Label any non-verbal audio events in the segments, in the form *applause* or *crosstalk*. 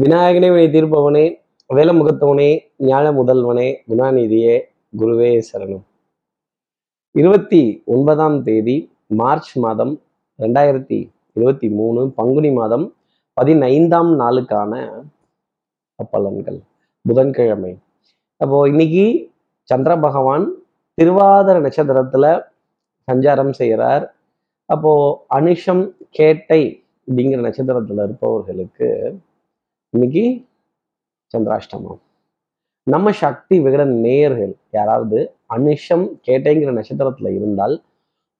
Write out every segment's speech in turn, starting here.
விநாயகனே வினை தீர்ப்பவனே வேலமுகத்தவனே ஞான முதல்வனே குணாநிதியே குருவே சரணம். இருபத்தி ஒன்பதாம் தேதி மார்ச் மாதம் ரெண்டாயிரத்தி இருபத்தி மூணு பங்குனி மாதம் பதினைந்தாம் நாளுக்கான பலன்கள் புதன்கிழமை. அப்போ இன்னைக்கு சந்திர பகவான் திருவாதிர நட்சத்திரத்துல சஞ்சாரம் செய்கிறார் அப்போ அனுஷம் கேட்டை அப்படிங்கிற நட்சத்திரத்துல இருப்பவர்களுக்கு இன்னைக்கு சந்திராஷ்டமம். நம்ம சக்தி விகட நேயர்கள் யாராவது அனுஷம் கேட்டைங்கிற நட்சத்திரத்துல இருந்தால்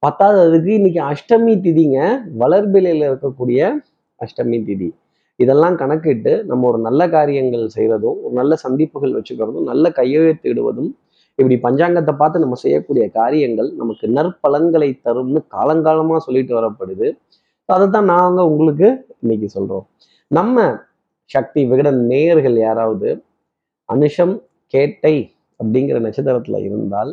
பத்தாவதுக்கு இன்னைக்கு அஷ்டமி திதிங்க வளர்பிலையில இருக்கக்கூடிய அஷ்டமி திதி. இதெல்லாம் கணக்கிட்டு நம்ம ஒரு நல்ல காரியங்கள் செய்கிறதும் ஒரு நல்ல சந்திப்புகள் வச்சுக்கிறதும் நல்ல கையெழுத்திடுவதும் இப்படி பஞ்சாங்கத்தை பார்த்து நம்ம செய்யக்கூடிய காரியங்கள் நமக்கு நற்பலன்களை தரும்னு காலங்காலமா சொல்லிட்டு வரப்படுது. அதை தான் நாங்க உங்களுக்கு இன்னைக்கு சொல்றோம். நம்ம சக்தி விகடன் நேயர்கள் யாராவது அனுஷம் கேட்டை அப்படிங்கிற நட்சத்திரத்துல இருந்தால்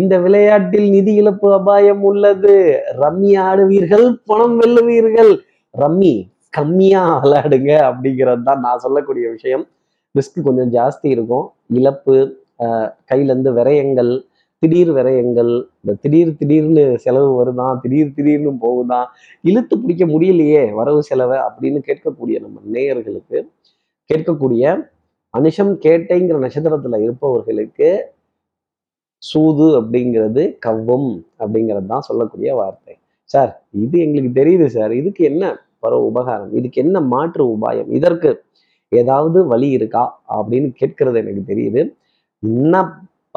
இந்த விளையாட்டில் நிதி இழப்பு அபாயம் உள்ளது. ரம்மி ஆடுவீர்கள் பணம் வெல்லுவீர்கள். ரம்மி கம்மியா விளையாடுங்க அப்படிங்கிறது தான் நான் சொல்லக்கூடிய விஷயம். ரிஸ்க் கொஞ்சம் ஜாஸ்தி இருக்கும். இழப்பு கையிலேருந்து விரயங்கள் திடீர் விரயங்கள் இந்த திடீர் திடீர்னு செலவு வருதான் திடீர் திடீர்னு போகுதான் இழுத்து பிடிக்க முடியலையே வரவு செலவை அப்படின்னு கேட்கக்கூடிய நம்ம நேயர்களுக்கு கேட்கக்கூடிய அனுஷம் கேட்டைங்கிற நட்சத்திரத்துல இருப்பவர்களுக்கு சூது அப்படிங்கிறது கவ்வும் அப்படிங்கிறது தான் சொல்லக்கூடிய வார்த்தை. சார் இது எங்களுக்கு தெரியுது சார். இதுக்கு என்ன வர உபகாரம்? இதுக்கு என்ன மாற்று உபாயம்? இதற்கு ஏதாவது வழி இருக்கா? அப்படின்னு கேட்கறது எனக்கு தெரியுது. என்ன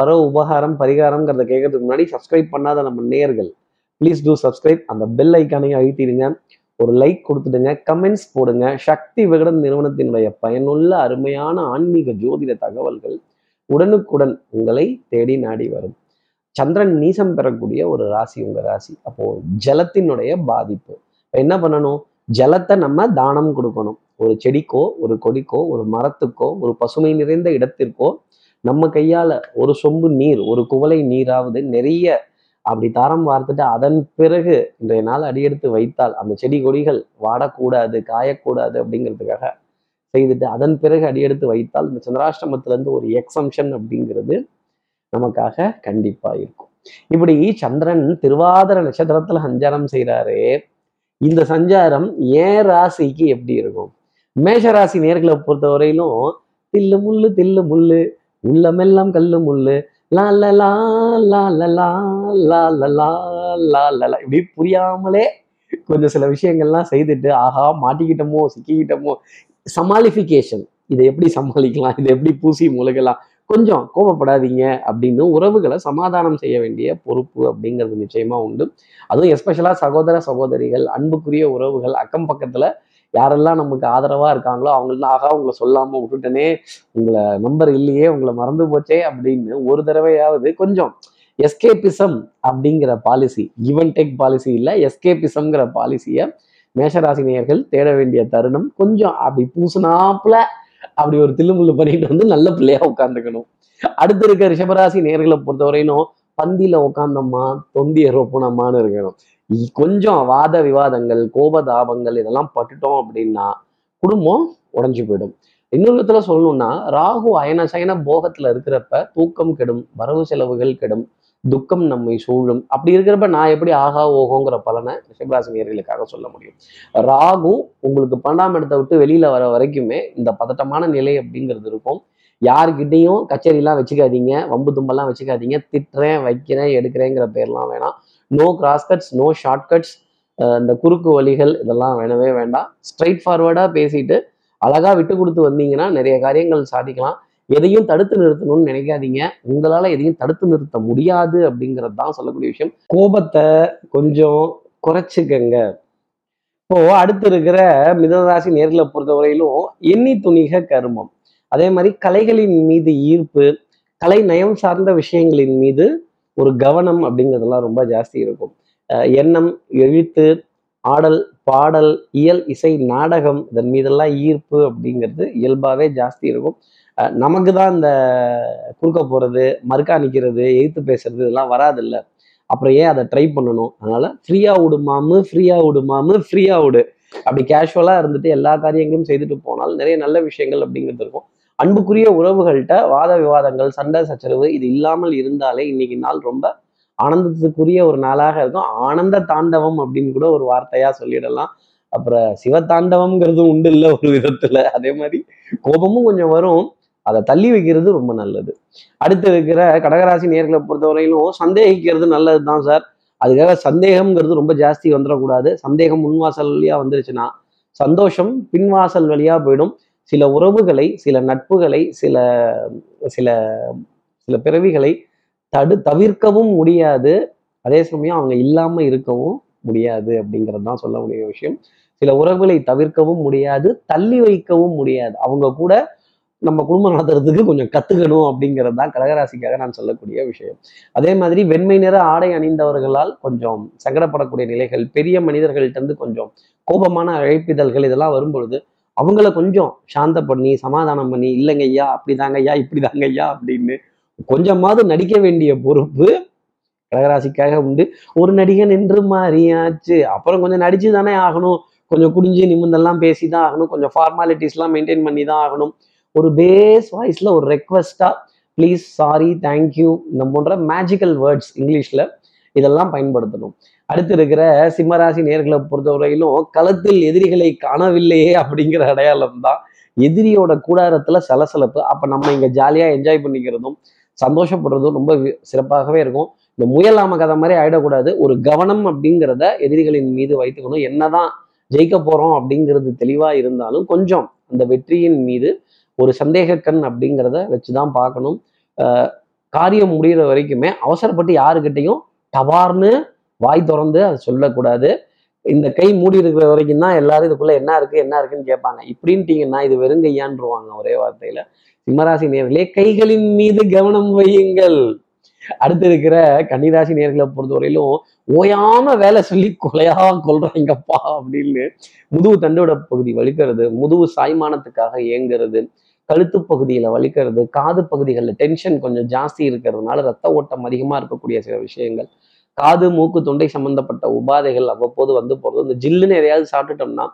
பர உபகாரம் பரிகாரம்ங்கிறத கேட்கறதுக்கு முன்னாடி சப்ஸ்கிரைப் பண்ணாத நம்ம நேர்கள் ப்ளீஸ் டூ சப்ஸ்கிரைப் அந்த பெல் ஐக்கானையும் அழுத்திடுங்க. ஒரு லைக் கொடுத்துடுங்க. கமெண்ட்ஸ் போடுங்க. சக்தி விகடன் நிறுவனத்தினுடைய பயனுள்ள அருமையான ஆன்மீக ஜோதிட தகவல்கள் உடனுக்குடன் உங்களை தேடி நாடி வரும். சந்திரன் நீசம் பெறக்கூடிய ஒரு ராசி உங்க ராசி. அப்போ ஜலத்தினுடைய பாதிப்பு. என்ன பண்ணணும்? ஜலத்தை நம்ம தானம் கொடுக்கணும். ஒரு செடிக்கோ ஒரு கொடிக்கோ ஒரு மரத்துக்கோ ஒரு பசுமை நிறைந்த இடத்திற்கோ நம்ம கையால ஒரு சொம்பு நீர் ஒரு குவளை நீராவது நிறைய அப்படி தாரம் வார்த்துட்டு அதன் பிறகு இன்றைய நாள் அடியெடுத்து வைத்தால் அந்த செடி கொடிகள் வாடக்கூடாது காயக்கூடாது அப்படிங்கிறதுக்காக செய்துட்டு அதன் பிறகு அடியெடுத்து வைத்தால் இந்த சந்திராஷ்டமத்திலேருந்து ஒரு எக்ஸம்ஷன் அப்படிங்கிறது நமக்காக கண்டிப்பா இருக்கும். இப்படி சந்திரன் திருவாதிர நட்சத்திரத்துல சஞ்சாரம் செய்கிறாரு இந்த சஞ்சாரம் ஏன் ராசிக்கு எப்படி இருக்கும்? மேஷ ராசி நேர்களை பொறுத்தவரையிலும் தில்லு முள்ளு தில்லு முள்ளு உள்ளமெல்லாம் கல்லு முள்ளு லா லா லா லா லா லா லா லா லா இப்படி புரியாமலே கொஞ்சம் சில விஷயங்கள்லாம் செய்துட்டு ஆஹா மாட்டிக்கிட்டோமோ சிக்கிக்கிட்டோமோ சமாளிஃபிகேஷன் இதை எப்படி சமாளிக்கலாம் இதை எப்படி பூசி முழுகலாம் கொஞ்சம் கோபப்படாதீங்க அப்படின்னு உறவுகளை சமாதானம் செய்ய வேண்டிய பொறுப்பு அப்படிங்கிறது நிச்சயமா உண்டு அதுவும் எஸ்பெஷலா சகோதர சகோதரிகள் அன்புக்குரிய உறவுகள் அக்கம் பக்கத்துல யாரெல்லாம் நமக்கு ஆதரவா இருக்காங்களோ அவங்களாம் ஆகா உங்களை சொல்லாம விட்டுட்டனே உங்களை நம்பர் இல்லையே உங்களை மறந்து போச்சே அப்படின்னு ஒரு தடவையாவது கொஞ்சம் எஸ்கேபிசம் அப்படிங்கிற பாலிசி கிவன் டேக் பாலிசி இல்லை எஸ்கேபிசம்ங்கிற பாலிசியை மேஷராசினியர்கள் தேட வேண்டிய தருணம் கொஞ்சம் அப்படி பூசுனாப்புல அப்படி ஒரு தில்லுமுள்ளு பண்ணிட்டு வந்து நல்ல பிள்ளையா உட்காந்துக்கணும் அடுத்து இருக்க ரிஷபராசி நேர்களை பொறுத்தவரையிலும் பந்தியில உட்காந்தம்மா தொந்திய ரொப்பணம்மான்னு இருக்கணும். கொஞ்சம் வாத விவாதங்கள் கோபதாபங்கள் இதெல்லாம் பட்டுட்டோம் அப்படின்னா குடும்பம் உடஞ்சி போயிடும். இன்னொரு விதத்துல சொல்லணும்னா ராகு அயன சயன போகத்துல இருக்கிறப்ப தூக்கம் கெடும் வரவு செலவுகள் கெடும் துக்கம் நம்மை சூழும். அப்படி இருக்கிறப்ப நான் எப்படி ஆகா ஓகோங்கிற பலனை ரிஷபராசினியர்களுக்காக சொல்ல முடியும். ராகு உங்களுக்கு பன்னெண்டாம் இடத்தை விட்டு வெளியில வர வரைக்குமே இந்த பதட்டமான நிலை அப்படிங்கிறது இருக்கும். யார்கிட்டையும் கச்சேரிலாம் வச்சுக்காதீங்க வம்பு தும்பெல்லாம் வச்சுக்காதீங்க திட்டுறேன் வைக்கிறேன் எடுக்கிறேங்கிற பேர்லாம் வேணாம். நோ கிராஸ்கட்ஸ் நோ ஷார்ட்கட்ஸ் இந்த குறுக்கு வழிகள் இதெல்லாம் வேணவே வேண்டாம். ஸ்ட்ரைட் ஃபார்வர்டாக பேசிட்டு அழகா விட்டு கொடுத்து வந்தீங்கன்னா நிறைய காரியங்கள் சாதிக்கலாம். எதையும் தடுத்து நிறுத்தணும்னு நினைக்காதீங்க. உங்களால் எதையும் தடுத்து நிறுத்த முடியாது அப்படிங்கிறது தான் சொல்லக்கூடிய விஷயம். கோபத்தை கொஞ்சம் குறைச்சிக்கங்க. இப்போ அடுத்து இருக்கிற மிதனராசி நேர்களை பொறுத்தவரையிலும் எண்ணி துணிக கருமம். அதே மாதிரி கலைகளின் மீது ஈர்ப்பு கலை நயம் சார்ந்த விஷயங்களின் மீது ஒரு கவனம் அப்படிங்கிறதெல்லாம் ரொம்ப ஜாஸ்தி இருக்கும். எண்ணம் எழுத்து ஆடல் பாடல் இயல் இசை நாடகம் இதன் மீதெல்லாம் ஈர்ப்பு அப்படிங்கிறது இயல்பாகவே ஜாஸ்தி இருக்கும். நமக்கு தான் இந்த குறுக்க போகிறது மறுக்கா நிற்கிறது எய்த்து பேசுறது இதெல்லாம் வராதில்ல. அப்புறம் ஏன் அதை ட்ரை பண்ணணும்? அதனால ஃப்ரீயாக விடுமாமு ஃப்ரீயாக விடுமாமு ஃப்ரீயாக விடு அப்படி கேஷுவலாக இருந்துட்டு எல்லா காரியங்களும் செய்துட்டு போனால் நிறைய நல்ல விஷயங்கள் அப்படிங்கிறது இருக்கும். அன்புக்குரிய உறவுகள்கிட்ட வாத விவாதங்கள் சண்டை சச்சரவு இது இல்லாமல் இருந்தாலே இன்னைக்கு நாள் ரொம்ப ஆனந்தத்துக்குரிய ஒரு நாளாக இருக்கும். ஆனந்த தாண்டவம் அப்படின்னு கூட ஒரு வார்த்தையா சொல்லிடலாம். அப்புறம் சிவதாண்டவம்ங்கிறது உண்டு இல்லை ஒரு விதத்துல. அதே மாதிரி கோபமும் கொஞ்சம் வரும். அதை தள்ளி வைக்கிறது ரொம்ப நல்லது. அடுத்து இருக்கிற கடகராசி நேர்களை பொறுத்தவரையிலும் சந்தேகிக்கிறது நல்லது தான் சார். அதுக்காக சந்தேகம்ங்கிறது ரொம்ப ஜாஸ்தி வந்துடக்கூடாது. சந்தேகம் முன்வாசல் வழியா வந்துருச்சுன்னா சந்தோஷம் பின்வாசல் வழியா போயிடும். சில உறவுகளை சில நட்புகளை சில சில சில பிறவிகளை தடு தவிர்க்கவும் முடியாது. அதே சமயம் அவங்க இல்லாமல் இருக்கவும் முடியாது அப்படிங்கிறது தான் சொல்ல முடிய விஷயம். சில உறவுகளை தவிர்க்கவும் முடியாது தள்ளி வைக்கவும் முடியாது. அவங்க கூட நம்ம குடும்பம் நடத்துறதுக்கு கொஞ்சம் கத்துக்கணும் அப்படிங்கிறது தான் கடகராசிக்காக நான் சொல்லக்கூடிய விஷயம். அதே மாதிரி வெண்மை நிற ஆடை அணிந்தவர்களால் கொஞ்சம் சங்கடப்படக்கூடிய நிலைகள் பெரிய மனிதர்கள்ட்ட இருந்து கொஞ்சம் கோபமான அழைப்பிதழ்கள் இதெல்லாம் வரும்பொழுது அவங்கள கொஞ்சம் சாந்த பண்ணி சமாதானம் பண்ணி இல்லைங்க ஐயா அப்படிதாங்க ஐயா இப்படிதாங்க ஐயா அப்படின்னு கொஞ்சமாவது நடிக்க வேண்டிய பொறுப்பு கடகராசிக்காக உண்டு. ஒரு நடிகன் என்று மாறியாச்சு. அப்புறம் கொஞ்சம் நடிச்சு தானே ஆகணும். கொஞ்சம் குடிஞ்சு நிமிந்தெல்லாம் பேசி தான் ஆகணும். கொஞ்சம் ஃபார்மாலிட்டிஸ்லாம் மெயின்டைன் பண்ணி தான் ஆகணும். ஒரு பேஸ் வாய்ஸ்ல ஒரு ரெக்வஸ்டா ப்ளீஸ் சாரி தேங்க்யூ இந்த போன்ற மேஜிக்கல் வேர்ட்ஸ் இங்கிலீஷில் இதெல்லாம் பயன்படுத்தணும். அடுத்து இருக்கிற சிம்மராசி நேர்களை பொறுத்தவரையிலும் களத்தில் எதிரிகளை காணவில்லையே அப்படிங்கிற அடையாளம் தான். எதிரியோட கூடாரத்துல சலசலப்பு. அப்ப நம்ம இங்க ஜாலியா என்ஜாய் பண்ணிக்கிறதும் சந்தோஷப்படுறதும் ரொம்ப சிறப்பாகவே இருக்கும். இந்த முயலாம கதை மாதிரி ஆயிடக்கூடாது. ஒரு கவனம் அப்படிங்கிறத எதிரிகளின் மீது வைத்துக்கணும். என்னதான் ஜெயிக்க போறோம் அப்படிங்கிறது தெளிவா இருந்தாலும் கொஞ்சம் அந்த வெற்றியின் மீது ஒரு சந்தேக கண் அப்படிங்கிறத வச்சுதான் பார்க்கணும். காரியம் முடிகிற வரைக்குமே அவசரப்பட்டு யாருக்கிட்டையும் டவார்னு வாய் திறந்து அதை சொல்லக்கூடாது. இந்த கை மூடி இருக்கிற வரைக்கும் தான் எல்லாரும் இதுக்குள்ள என்ன இருக்கு என்ன இருக்குன்னு கேட்பாங்க. இப்படின்ட்டீங்கன்னா இது வெறுங்கையான்ருவாங்க ஒரே வார்த்தையில. சிம்மராசி நேர்களே கைகளின் மீது கவனம் வையுங்கள். அடுத்து இருக்கிற கன்னிராசி நேர்களை பொறுத்தவரையிலும் ஓயாம வேலை சொல்லி கொலையா கொள்றாங்கப்பா அப்படின்னு முதுகு தண்டோட பகுதி வலிக்கிறது முதுகு சாய்மானத்துக்காக ஏங்குறது கழுத்து பகுதியில வலிக்கிறது காது பகுதிகளில் டென்ஷன் கொஞ்சம் ஜாஸ்தி இருக்கிறதுனால ரத்த ஓட்டம் அதிகமா இருக்கக்கூடிய சில விஷயங்கள். காது மூக்கு தொண்டை சம்பந்தப்பட்ட உபாதைகள் அவ்வப்போது வந்து போகிறது இந்த ஜில்லுன்னு எதையாவது சாப்பிட்டுட்டோம்னா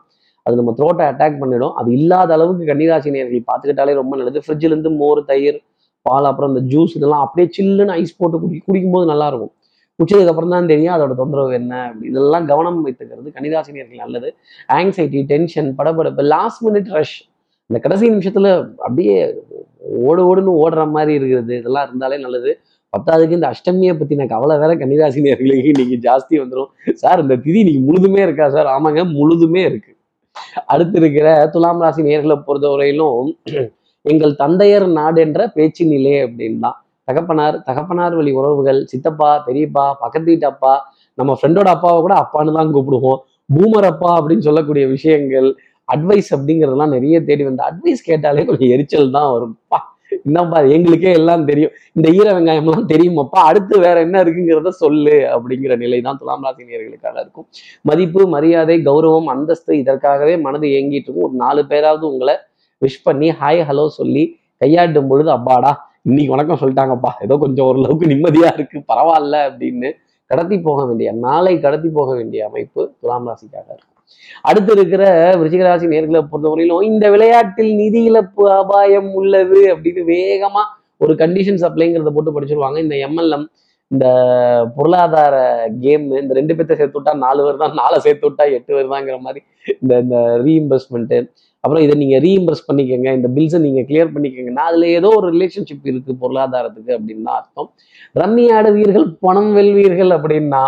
அது நம்ம த்ரோட்டை அட்டாக் பண்ணிடும். அது இல்லாத அளவுக்கு கன்னிராசி நேர்கள் பார்த்துக்கிட்டாலே ரொம்ப நல்லது. ஃப்ரிட்ஜிலேருந்து மோர் தயிர் பால் அப்புறம் இந்த ஜூஸ் இதெல்லாம் அப்படியே சில்லுன்னு ஐஸ் போட்டு குடி குடிக்கும்போது நல்லாயிருக்கும். குடிச்சதுக்கு அப்புறம் தான் தெரியும் அதோட தொந்தரவு என்ன அப்படி. இதெல்லாம் கவனம் வைத்துக்கிறது கன்னிராசினியர்கள் நல்லது. ஆங்ஸைட்டி டென்ஷன் படபடப்பு லாஸ்ட் மினிட் ரஷ் இந்த கடைசி நிமிஷத்துல அப்படியே ஓடு ஓடுன்னு ஓடுற மாதிரி இருக்கிறது. இதெல்லாம் இருந்தாலே நல்லது. பத்தாவதுக்கு இந்த அஷ்டமியை பத்தின கவலை வேற கன்னிராசி நேர்களுக்கு இன்னைக்கு ஜாஸ்தி வந்துடும் சார் இந்த திதி இன்னைக்கு முழுதுமே இருக்கா சார்? ஆமாங்க முழுதுமே இருக்கு. அடுத்து இருக்கிற துலாம் ராசி நேர்களை பொறுத்தவரையிலும் எங்கள் தந்தையர் நாடு என்ற பேச்சு நிலை அப்படின்னு தான் தகப்பனார் தகப்பனார் வழி உறவுகள் சித்தப்பா பெரியப்பா பக்கத்து வீட்டு அப்பா நம்ம ஃப்ரெண்டோட அப்பாவை கூட அப்பான்னு தான் கூப்பிடுவோம். பூமர் அப்பா அப்படின்னு சொல்லக்கூடிய விஷயங்கள் அட்வைஸ் அப்படிங்கிறதெல்லாம் நிறைய தேடி வந்த அட்வைஸ் கேட்டாலே கொஞ்சம் எரிச்சல் தான் வரும். பா என்னப்பா எங்களுக்கே எல்லாம் தெரியும். இந்த ஈர வெங்காயம்லாம் தெரியுமாப்பா? அடுத்து வேற என்ன இருக்குங்கிறத சொல்லு அப்படிங்கிற நிலை தான் துலாம் ராசி இருக்கும். மதிப்பு மரியாதை கௌரவம் அந்தஸ்து இதற்காகவே மனது ஏங்கிட்டு இருக்கும். ஒரு நாலு பேராவது உங்களை விஷ் பண்ணி ஹாய் ஹலோ சொல்லி கையாட்டும் பொழுது அப்பாடா இன்னைக்கு வணக்கம் சொல்லிட்டாங்கப்பா. ஏதோ கொஞ்சம் ஓரளவுக்கு நிம்மதியா இருக்கு பரவாயில்ல அப்படின்னு கடத்தி போக வேண்டிய நாளை கடத்தி போக வேண்டிய அமைப்பு துலாம் ராசிக்காக இருக்கும். அடுத்து இருக்கிற விருச்சிகராசி நேர்களை பொறுத்தவரையிலும் இந்த விளையாட்டில் நிதி இழப்பு அபாயம் உள்ளது அப்படின்னு வேகமா ஒரு கண்டிஷன் சப்ளைங்கிறத போட்டு படிச்சிருவாங்க. இந்த எம்எல்எம் இந்த பொருளாதார கேம் இந்த ரெண்டு பேர்த்த சேர்த்து விட்டா நாலு பேர் தான் நாலை சேர்த்து விட்டா எட்டு பேர் தாங்கிற மாதிரி இந்த இந்த ரீஇம்பர்ஸ்மெண்ட்டு அப்புறம் இதை நீங்க ரீஇம்பர்ஸ் பண்ணிக்கோங்க இந்த பில்ஸை நீங்க கிளியர் பண்ணிக்கோங்கன்னா அதுல ஏதோ ஒரு ரிலேஷன்ஷிப் இருக்கு பொருளாதாரத்துக்கு அப்படின்னு தான் அர்த்தம். ரம்மி ஆடுவீர்கள் பணம் வெல்வீர்கள் அப்படின்னா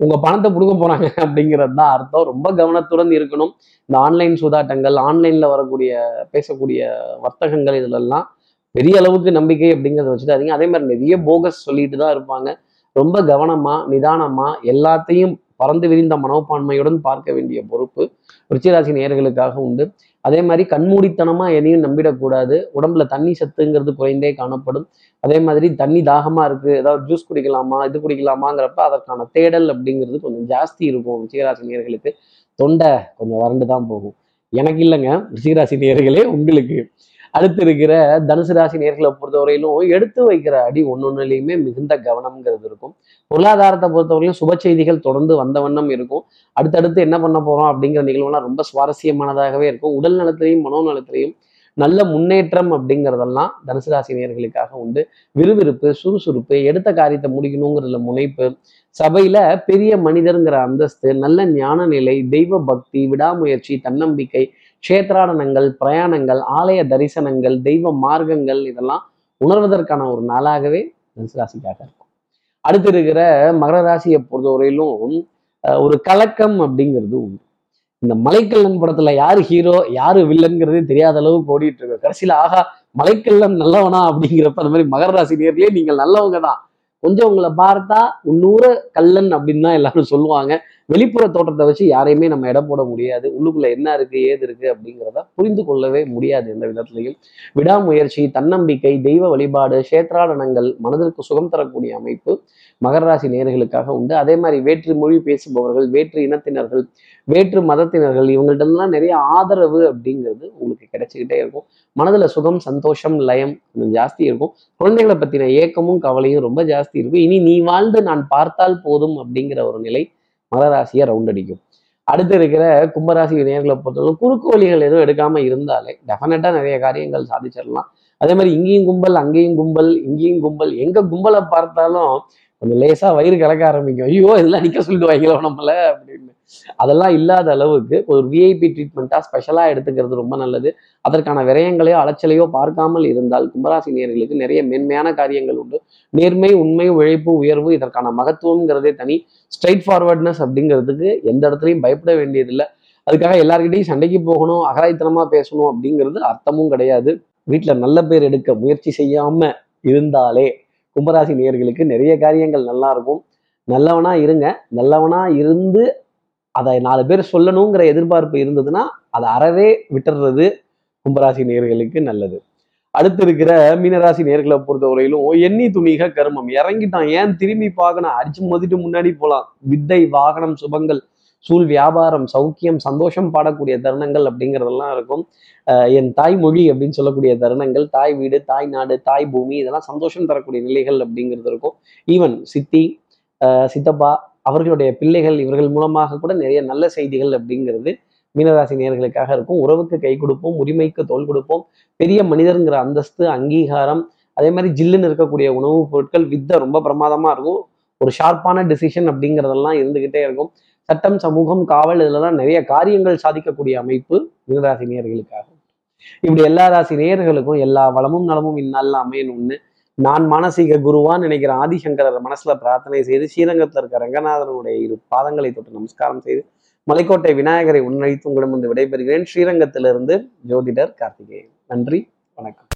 உங்க பணத்தை கொடுக்க போறாங்க *laughs* அப்படிங்கிறது தான் அர்த்தம். ரொம்ப கவனத்துடன் இருக்கணும். இந்த ஆன்லைன் சூதாட்டங்கள் ஆன்லைன்ல வரக்கூடிய பேசக்கூடிய வர்த்தகங்கள் இதுலெல்லாம் பெரிய அளவுக்கு நம்பிக்கை அப்படிங்கிறத வச்சுட்டாதீங்க அதே மாதிரி நிறைய போகஸ் சொல்லிட்டு தான் இருப்பாங்க. ரொம்ப கவனமா நிதானமா எல்லாத்தையும் பறந்து விரிந்த மனோப்பான்மையுடன் பார்க்க வேண்டிய பொறுப்பு. விருச்சிகராசி நேர்களுக்காக உண்டு. அதே மாதிரி கண்மூடித்தனமாக எதையும் நம்பிடக்கூடாது. உடம்புல தண்ணி சத்துங்கிறது குறைந்தே காணப்படும். அதே மாதிரி தண்ணி தாகமாக இருக்குது ஏதாவது ஜூஸ் குடிக்கலாமா இது குடிக்கலாமாங்கிறப்ப அதற்கான தேடல் அப்படிங்கிறது கொஞ்சம் ஜாஸ்தி இருக்கும் ரிஷிகராசி நேயர்களுக்கு. தொண்டை கொஞ்சம் வறண்டு தான் போகும். எனக்கு இல்லைங்க. ரிஷிகராசி நேர்களே உங்களுக்கு அடுத்து இருக்கிற தனுசு ராசி நேர்களை பொறுத்தவரையிலும் எடுத்து வைக்கிற அடி ஒன்னொன்னுலையுமே மிகுந்த கவனம்ங்கிறது இருக்கும். பொருளாதாரத்தை பொறுத்தவரையிலும் சுப செய்திகள் தொடர்ந்து வந்த வண்ணம் இருக்கும். அடுத்தடுத்து என்ன பண்ண போறோம் அப்படிங்கிற நிகழ்வுலாம் ரொம்ப சுவாரஸ்யமானதாகவே இருக்கும். உடல் நலத்திலையும் மனோநலத்திலையும் நல்ல முன்னேற்றம் அப்படிங்கிறதெல்லாம் தனுசு ராசி நேர்களுக்காக உண்டு. விறுவிறுப்பு சுறுசுறுப்பு எடுத்த காரியத்தை முடிக்கணுங்கிறதுல முனைப்பு சபையில பெரிய மனிதருங்கிற அந்தஸ்து நல்ல ஞான நிலை தெய்வ பக்தி விடாமுயற்சி தன்னம்பிக்கை க்ஷேத்ராடனங்கள் பிரயாணங்கள் ஆலய தரிசனங்கள் தெய்வ மார்க்கங்கள் இதெல்லாம் உணர்வதற்கான ஒரு நாளாகவே தனுசு ராசிக்காக இருக்கும். அடுத்து இருக்கிற மகர ராசியை பொறுத்தவரையிலும் ஒரு கலக்கம் அப்படிங்கிறது உண்டு. இந்த மலைக்கல்லன் படத்துல யாரு ஹீரோ யாரு வில்லன்கிறதே தெரியாத அளவுக்கு ஓடிட்டு இருக்கு. கடைசியில ஆகா மலைக்கல்லன் நல்லவனா அப்படிங்கிறப்ப அந்த மாதிரி மகர ராசி நேர்லயே நீங்கள் நல்லவங்க தான். கொஞ்சம் உங்களை பார்த்தா உன்னூர கல்லன் அப்படின்னு தான் எல்லாரும் சொல்லுவாங்க. வெளிப்புற தோற்றத்தை வச்சு யாரையுமே நம்ம இடம் போட முடியாது. உள்ளுக்குள்ள என்ன இருக்கு ஏது இருக்கு அப்படிங்கிறத புரிந்து கொள்ளவே முடியாது எந்த விதத்திலையும். விடாமுயற்சி தன்னம்பிக்கை தெய்வ வழிபாடு சேத்ராடனங்கள் மனதிற்கு சுகம் தரக்கூடிய அமைப்பு மகர ராசி நேர்களுக்காக உண்டு. அதே மாதிரி வேற்று மொழி பேசுபவர்கள் வேற்று இனத்தினர்கள் வேற்று மதத்தினர்கள் இவங்கள்ட்டெல்லாம் நிறைய ஆதரவு அப்படிங்கிறது உங்களுக்கு கிடைச்சிக்கிட்டே இருக்கும். மனதில் சுகம் சந்தோஷம் லயம் கொஞ்சம் ஜாஸ்தி இருக்கும். குழந்தைகளை பற்றின ஏக்கமும் கவலையும் ரொம்ப ஜாஸ்தி இருக்கும். இனி நீ வாழ்ந்து நான் பார்த்தால் போதும் அப்படிங்கிற ஒரு நிலை மகராசியை ரவுண்ட் அடிக்கும். அடுத்து இருக்கிற கும்பராசி நேர்களை பொறுத்தவரை குறுக்கு வழிகள் எதுவும் எடுக்காம இருந்தாலே டெஃபினட்டா நிறைய காரியங்கள் சாதிச்சிடலாம். அதே மாதிரி இங்கேயும் கும்பல் அங்கேயும் கும்பல் இங்கேயும் கும்பல். எங்க கும்பலை பார்த்தாலும் கொஞ்சம் லேசா வயிறு கலக்க ஆரம்பிக்கும். ஐயோ இதெல்லாம் நிக்க சொல்லிடுவாங்களோ நம்மள? அப்படின்னு அதெல்லாம் இல்லாத அளவுக்கு ஒரு விஐபி ட்ரீட்மெண்ட்டாக ஸ்பெஷலாக எடுத்துக்கிறது ரொம்ப நல்லது. அதற்கான விரயங்களையோ அலைச்சலையோ பார்க்காமல் இருந்தால் கும்பராசி நேர்களுக்கு நிறைய மென்மையான காரியங்கள் உண்டு. நேர்மை உண்மை உழைப்பு உயர்வு இதற்கான மகத்துவங்கிறதே தனி. ஸ்ட்ரைட் ஃபார்வர்ட்னஸ் அப்படிங்கிறதுக்கு எந்த இடத்துலையும் பயப்பட வேண்டியதில்லை. அதுக்காக எல்லாருக்கிட்டையும் சண்டைக்கு போகணும் அகராய்த்தனமா பேசணும் அப்படிங்கிறது அர்த்தமும் கிடையாது. வீட்டில் நல்ல பேர் எடுக்க முயற்சி செய்யாம இருந்தாலே கும்பராசி நேர்களுக்கு நிறைய காரியங்கள் நல்லா இருக்கும். நல்லவனா இருங்க நல்லவனா இருந்து அதை நாலு பேர் சொல்லணுங்கிற எதிர்பார்ப்பு இருந்ததுன்னா அதை அறவே விட்டுறது கும்பராசி நேர்களுக்கு நல்லது. அடுத்து இருக்கிற மீனராசி நேர்களை பொறுத்தவரையிலும் எண்ணி துணிக கருமம். இறங்கிட்டான். ஏன் திரும்பி பார்க்கணும்? அடிச்சு மதிட்டு முன்னாடி போகலாம் வித்தை வாகனம் சுபங்கள் சூழ் வியாபாரம் சௌக்கியம் சந்தோஷம் பாடக்கூடிய தருணங்கள் அப்படிங்கிறதெல்லாம் இருக்கும். என் தாய்மொழி அப்படின்னு சொல்லக்கூடிய தருணங்கள் தாய் வீடு தாய் நாடு தாய் பூமி இதெல்லாம் சந்தோஷம் தரக்கூடிய நிலைகள் அப்படிங்கிறது இருக்கும். ஈவன் சித்தி சித்தப்பா அவர்களுடைய பிள்ளைகள் இவர்கள் மூலமாக கூட நிறைய நல்ல செய்திகள் அப்படிங்கிறது மீனராசி நேர்களுக்காக இருக்கும். உறவுக்கு கை கொடுப்போம் உரிமைக்கு தோல் கொடுப்போம். பெரிய மனிதருங்கிற அந்தஸ்து அங்கீகாரம் அதே மாதிரி ஜில்லுன்னு இருக்கக்கூடிய உணவுப் பொருட்கள் வித்த ரொம்ப பிரமாதமா இருக்கும். ஒரு ஷார்ப்பான டிசிஷன் அப்படிங்கிறதெல்லாம் இருந்துகிட்டே இருக்கும். சட்டம் சமூகம் காவல் இதெல்லாம் நிறைய காரியங்கள் சாதிக்கக்கூடிய அமைப்பு மீனராசி நேர்களுக்காக. இப்படி எல்லா ராசி நேயர்களுக்கும் எல்லா வளமும் நலமும் இந்நாளில் அமையணும்னு நான் மானசீக குருவான்னு நினைக்கிற ஆதிசங்கரர் மனசுல பிரார்த்தனை செய்து ஸ்ரீரங்கத்தில் இருக்க ரங்கநாதனுடைய இரு பாதங்களை தொட்டு நமஸ்காரம் செய்து மலைக்கோட்டை விநாயகரை உன்னழித்து உங்களிடம் வந்து விடைபெறுகிறேன். ஸ்ரீரங்கத்திலிருந்து ஜோதிடர் கார்த்திகேயன். நன்றி வணக்கம்.